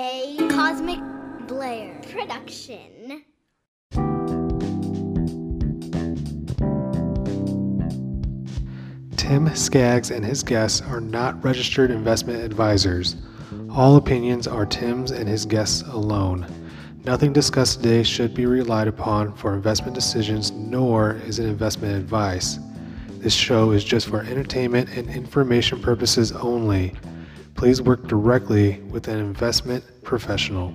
a Cosmic Blair production. Tim Skaggs and his guests are not registered investment advisors. All opinions are Tim's and his guests alone. Nothing discussed today should be relied upon for investment decisions, nor is it investment advice. This show is just for entertainment and information purposes only. Please work directly with an investment professional.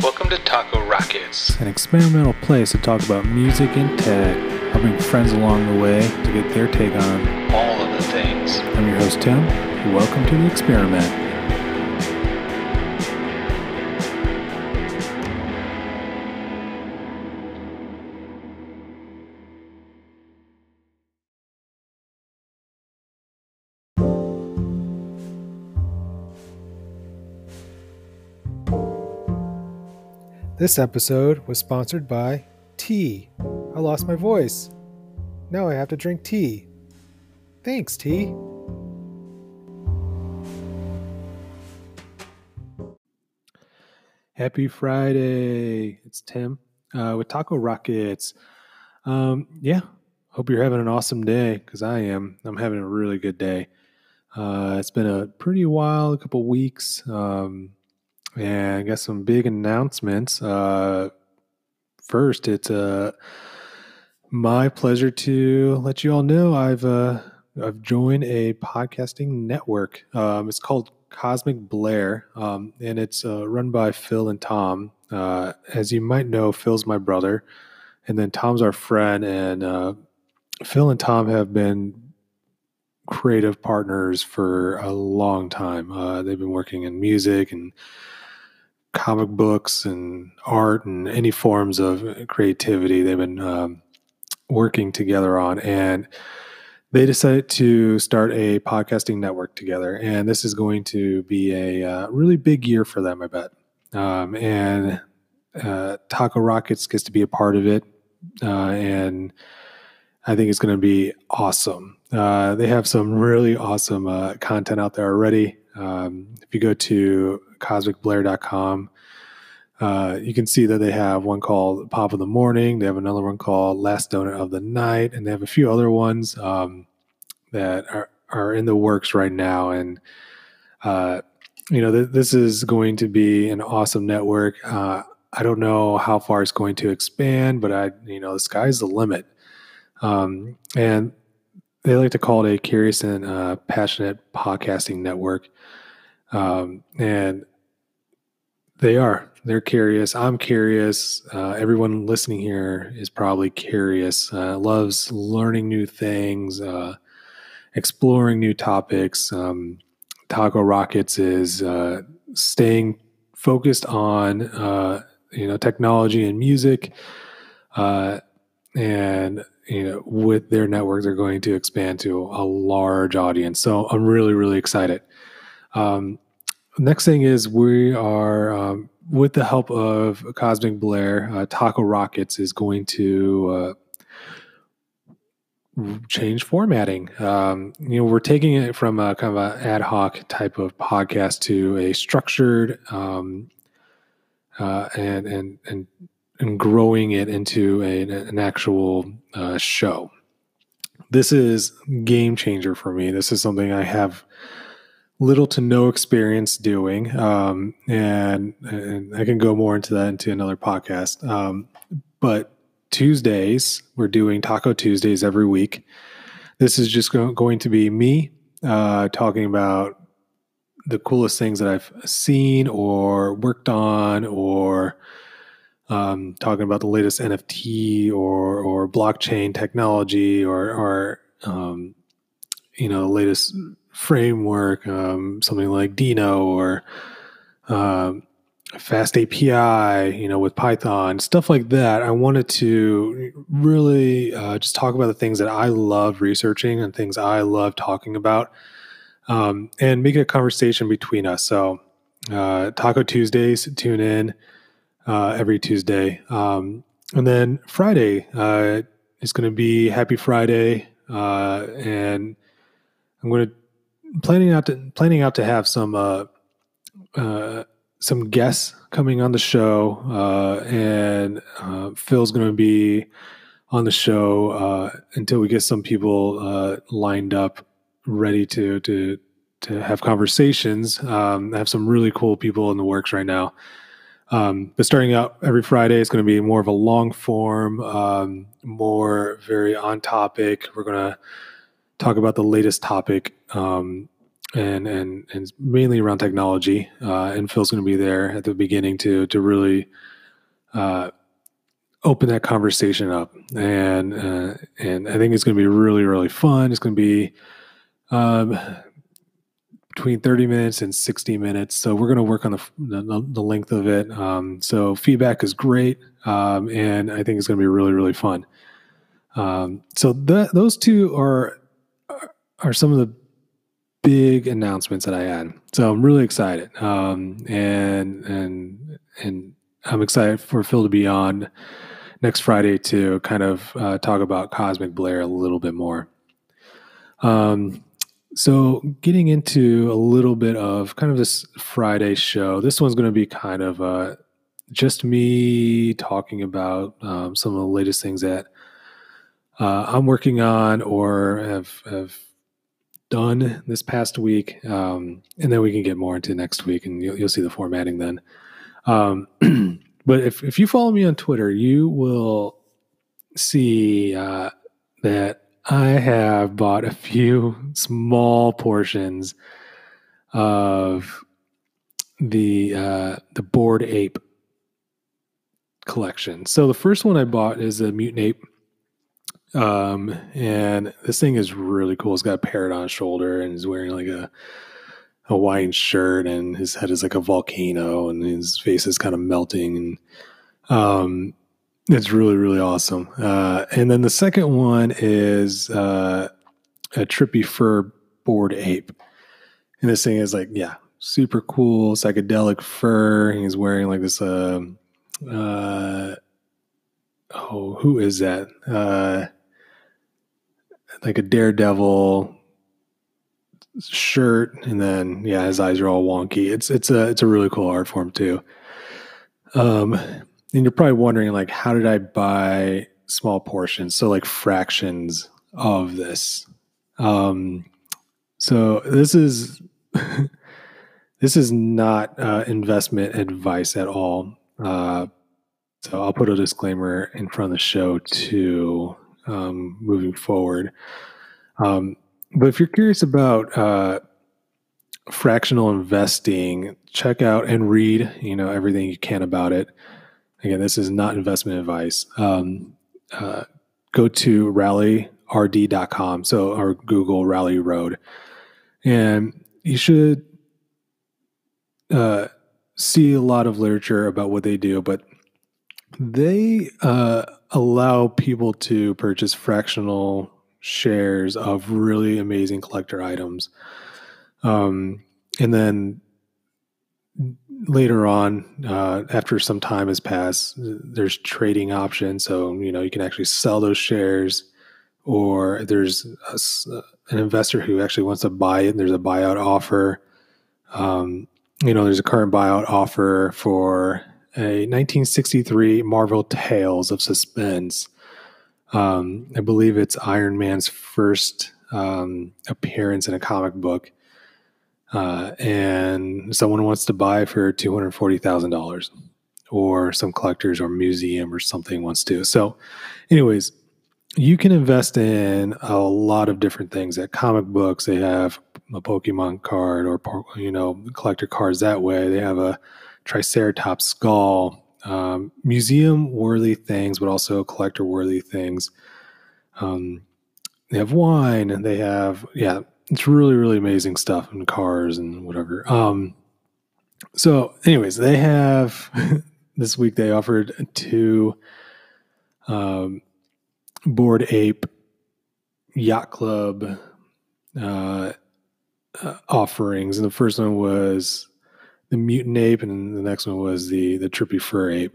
Welcome to Taco Rockets, an experimental place to talk about music and tech, helping friends along the way to get their take on all of the things. I'm your host, Tim. Welcome to the experiment. This episode was sponsored by tea. I lost my voice. Now I have to drink tea. Thanks, tea. Happy Friday. It's Tim uh, with Taco Rockets. Um, yeah, hope you're having an awesome day because I am. I'm having a really good day. Uh, it's been a pretty while, a couple weeks. Um, and I got some big announcements. Uh, first, it's uh, my pleasure to let you all know I've uh, I've joined a podcasting network. Um, it's called Cosmic Blair, um, and it's uh, run by Phil and Tom. Uh, as you might know, Phil's my brother, and then Tom's our friend. And uh, Phil and Tom have been creative partners for a long time. Uh, they've been working in music and comic books and art and any forms of creativity they've been um, working together on. And they decided to start a podcasting network together. And this is going to be a uh, really big year for them, I bet. Um, and uh, Taco Rockets gets to be a part of it. Uh, and I think it's going to be awesome. Uh, they have some really awesome uh, content out there already. Um, if you go to cosmicblair.com, uh, you can see that they have one called Pop of the Morning. They have another one called Last Donut of the Night, and they have a few other ones um, that are are in the works right now. And uh, you know, th- this is going to be an awesome network. Uh, I don't know how far it's going to expand, but I, you know, the sky's the limit. Um, and they like to call it a curious and uh, passionate podcasting network. Um, and they are. They're curious. I'm curious. Uh, everyone listening here is probably curious. Uh, loves learning new things, uh, exploring new topics. Um, Taco Rockets is uh, staying focused on uh, you know technology and music, uh, and you know with their network, they're going to expand to a large audience. So I'm really really excited. Um, next thing is we are um, with the help of cosmic blair uh, taco rockets is going to uh, change formatting. Um, you know we're taking it from a kind of an ad hoc type of podcast to a structured um, uh, and and and and growing it into a, an actual uh, show. This is game changer for me. This is something i have little to no experience doing, um, and, and I can go more into that into another podcast. Um, but Tuesdays, we're doing Taco Tuesdays every week. This is just go- going to be me uh, talking about the coolest things that I've seen or worked on, or um, talking about the latest NFT or or blockchain technology, or or um, you know, the latest framework, um, something like Deno or um, Fast API, you know, with Python, stuff like that. I wanted to really uh, just talk about the things that I love researching and things I love talking about, um, and make it a conversation between us. So, uh, Taco Tuesdays, tune in uh, every Tuesday, um, and then Friday uh, is going to be Happy Friday, uh, and I'm going to planning out to planning out to have some uh, uh, some guests coming on the show, uh, and uh, Phil's going to be on the show uh, until we get some people uh, lined up, ready to to to have conversations. Um, I have some really cool people in the works right now. Um, but starting out every Friday, it's going to be more of a long form, um, more very on topic. We're going to talk about the latest topic um, and and and mainly around technology. Uh, and Phil's going to be there at the beginning to to really uh, open that conversation up. And uh, and I think it's going to be really really fun. It's going to be um, between 30 minutes and 60 minutes. So we're going to work on the, the, the length of it. Um, so feedback is great. Um, and I think it's going to be really, really fun. Um, so those two are, are some of the big announcements that I had. So I'm really excited. Um, and, and, and I'm excited for Phil to be on next Friday to kind of uh, talk about Cosmic Blair a little bit more. Um, so, getting into a little bit of kind of this Friday show, this one's going to be kind of uh, just me talking about um, some of the latest things that uh, I'm working on or have have done this past week, um, and then we can get more into next week, and you'll, you'll see the formatting then. Um, but if if you follow me on Twitter, you will see uh, that I have bought a few small portions of the uh, the Bored Ape collection. So the first one I bought is a mutant ape, um, and this thing is really cool. It's got a parrot on his shoulder, and he's wearing like a Hawaiian shirt, and his head is like a volcano, and his face is kind of melting, and um, it's really, really awesome. Uh, and then the second one is uh, a trippy fur bored ape. And this thing is like, yeah, super cool, psychedelic fur. He's wearing like this, uh, uh, oh, who is that? Uh, like a daredevil shirt and then yeah his eyes are all wonky. It's it's a it's a really cool art form too. Um and you're probably wondering like how did i buy small portions so like fractions of this? Um so this is this is not uh, investment advice at all. Uh so i'll put a disclaimer in front of the show too um moving forward. Um but if you're curious about uh fractional investing check out and read you know everything you can about it. Again, this is not investment advice. Um, uh, go to rallyrd.com, so or Google Rally Road, and you should uh, see a lot of literature about what they do, but they uh, allow people to purchase fractional shares of really amazing collector items. Um, and then later on, uh, after some time has passed, there's trading options. So, you know, you can actually sell those shares, or there's a, an investor who actually wants to buy it and there's a buyout offer. Um, you know, there's a current buyout offer for a 1963 Marvel Tales of Suspense. Um, I believe it's Iron Man's first um, appearance in a comic book uh, and someone wants to buy for two hundred forty thousand dollars, or some collectors or museum or something wants to. So, anyways, you can invest in a lot of different things. At comic books, they have a Pokemon card, or you know, collector cards that way. They have a Triceratops skull. Um, museum worthy things, but also collector worthy things. Um, they have wine and they have yeah it's really really amazing stuff and cars and whatever um so anyways they have this week they offered two um bored ape yacht club uh, uh, offerings and the first one was the mutant ape and the next one was the the trippy fur ape.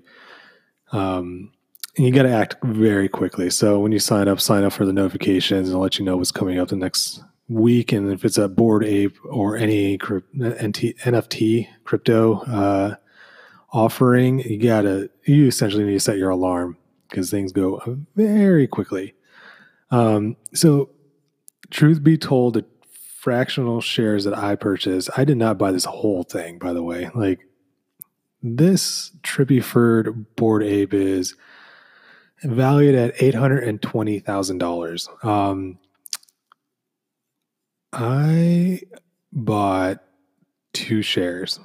Um and you got to act very quickly. So when you sign up sign up for the notifications and I'll let you know what's coming up the next week, and if it's a bored ape or any NFT crypto uh, offering, you gotta you essentially need to set your alarm because things go very quickly. Um, so, truth be told, the fractional shares that I purchased, I did not buy this whole thing. By the way, like this Trippy Furred bored ape is valued at eight hundred and twenty thousand dollars. Um, I bought two shares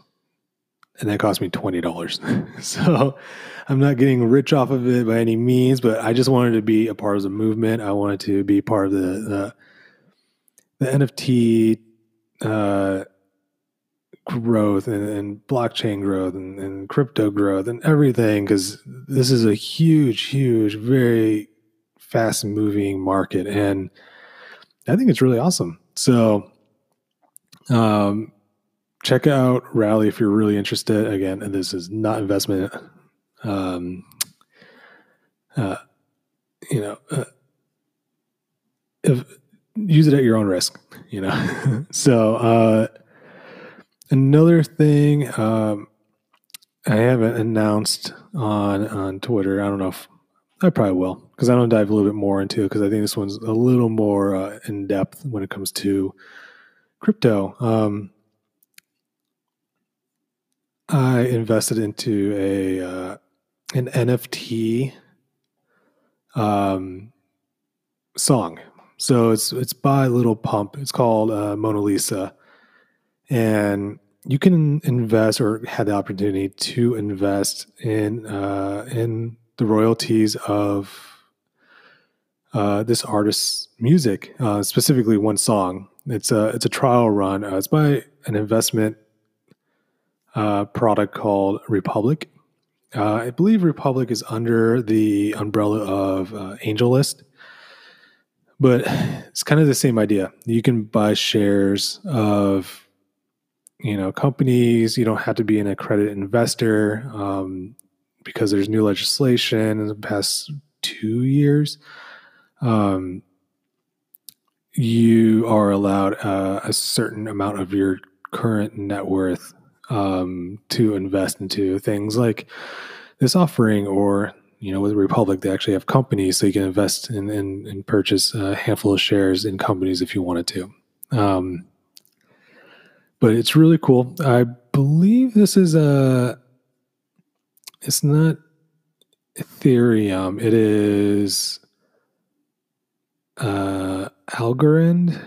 and that cost me $20. so I'm not getting rich off of it by any means, but I just wanted to be a part of the movement. I wanted to be part of the, the, the NFT uh, growth and, and, blockchain growth and, and crypto growth and everything because this is a huge, huge, very fast moving market. And I think it's really awesome. So, um, check out Rally if you're really interested. Again, and this is not investment. Um, uh, you know, uh, if, use it at your own risk. You know, so uh, another thing um, I haven't announced on on Twitter. I don't know if I probably will because I don't dive a little bit more into it because I think this one's a little more uh, in depth when it comes to crypto. Um, I invested into a uh, an NFT um, song. So it's it's by Little Pump. It's called uh, Mona Lisa, and you can invest or have the opportunity to invest in uh, in the royalties of uh, this artist's music, uh, specifically one song. It's a it's a trial run. Uh, it's by an investment uh, product called Republic. Uh, I believe Republic is under the umbrella of uh, AngelList, but it's kind of the same idea. You can buy shares of, you know, companies. You don't have to be an accredited investor um, because there's new legislation in the past two years. Um, you are allowed uh, a certain amount of your current net worth um, to invest into things like this offering or you know with republic they actually have companies so you can invest in and purchase a handful of shares in companies if you wanted to. Um, but it's really cool. I believe this is a it's not ethereum. It is uh algorand.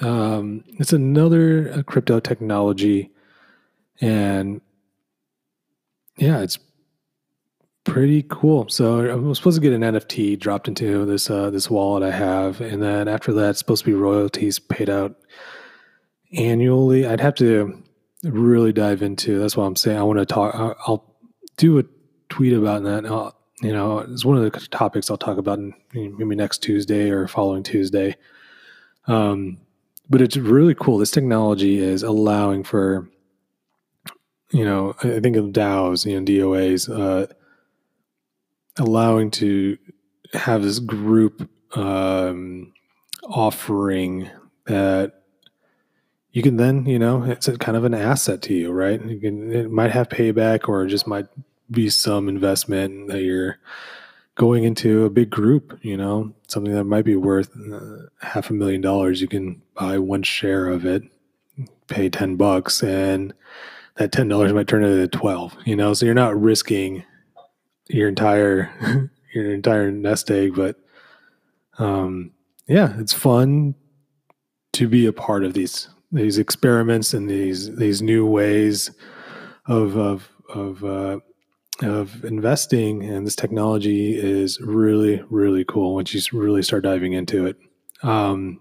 Um, it's another uh, crypto technology. And yeah, it's pretty cool. So I'm supposed to get an NFT dropped into this uh, this wallet I have, and then after that, it's supposed to be royalties paid out annually. I'd have to really dive into. That's what I'm saying. I want to talk. I'll do a tweet about that. I'll, you know, it's one of the topics I'll talk about in, maybe next Tuesday or following Tuesday. Um, but it's really cool. This technology is allowing for you know, I think of DAOs, you know, DOAs, uh, allowing to have this group um, offering that you can then, you know, it's kind of an asset to you, right? You can, it might have payback or just might be some investment that you're going into a big group, you know, something that might be worth uh, half a million dollars. You can buy one share of it, pay 10 bucks, and that ten dollars might turn into twelve. You know, so you're not risking your entire your entire nest egg, but um, yeah, it's fun to be a part of these these experiments and these these new ways of of of uh, of investing. And this technology is really really cool once you really start diving into it. Um,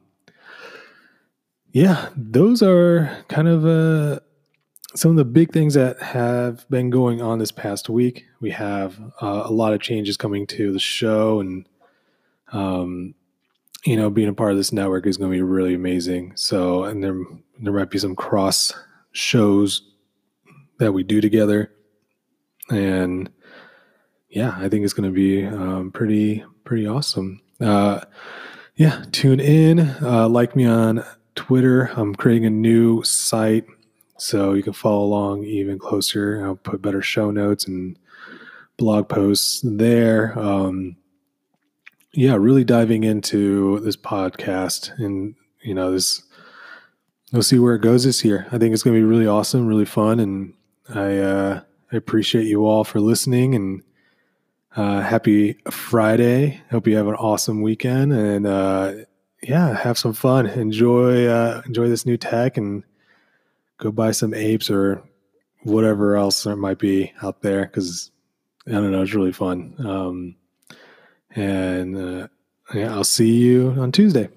yeah those are kind of uh, some of the big things that have been going on this past week, we have uh, a lot of changes coming to the show, and um, you know, being a part of this network is going to be really amazing. So, and there there might be some cross shows that we do together, and yeah, I think it's going to be um, pretty pretty awesome. Uh, yeah, tune in. Uh, like me on Twitter. I'm creating a new site so you can follow along even closer. I'll put better show notes and blog posts there. Um, yeah, really diving into this podcast and you know this. We'll see where it goes this year. I think it's going to be really awesome, really fun, and I uh, I appreciate you all for listening and uh, happy Friday. Hope you have an awesome weekend and uh, yeah, have some fun. Enjoy uh, enjoy this new tech and go buy some apes or whatever else there might be out there because I don't know, it's really fun. Um, and uh, yeah, I'll see you on Tuesday.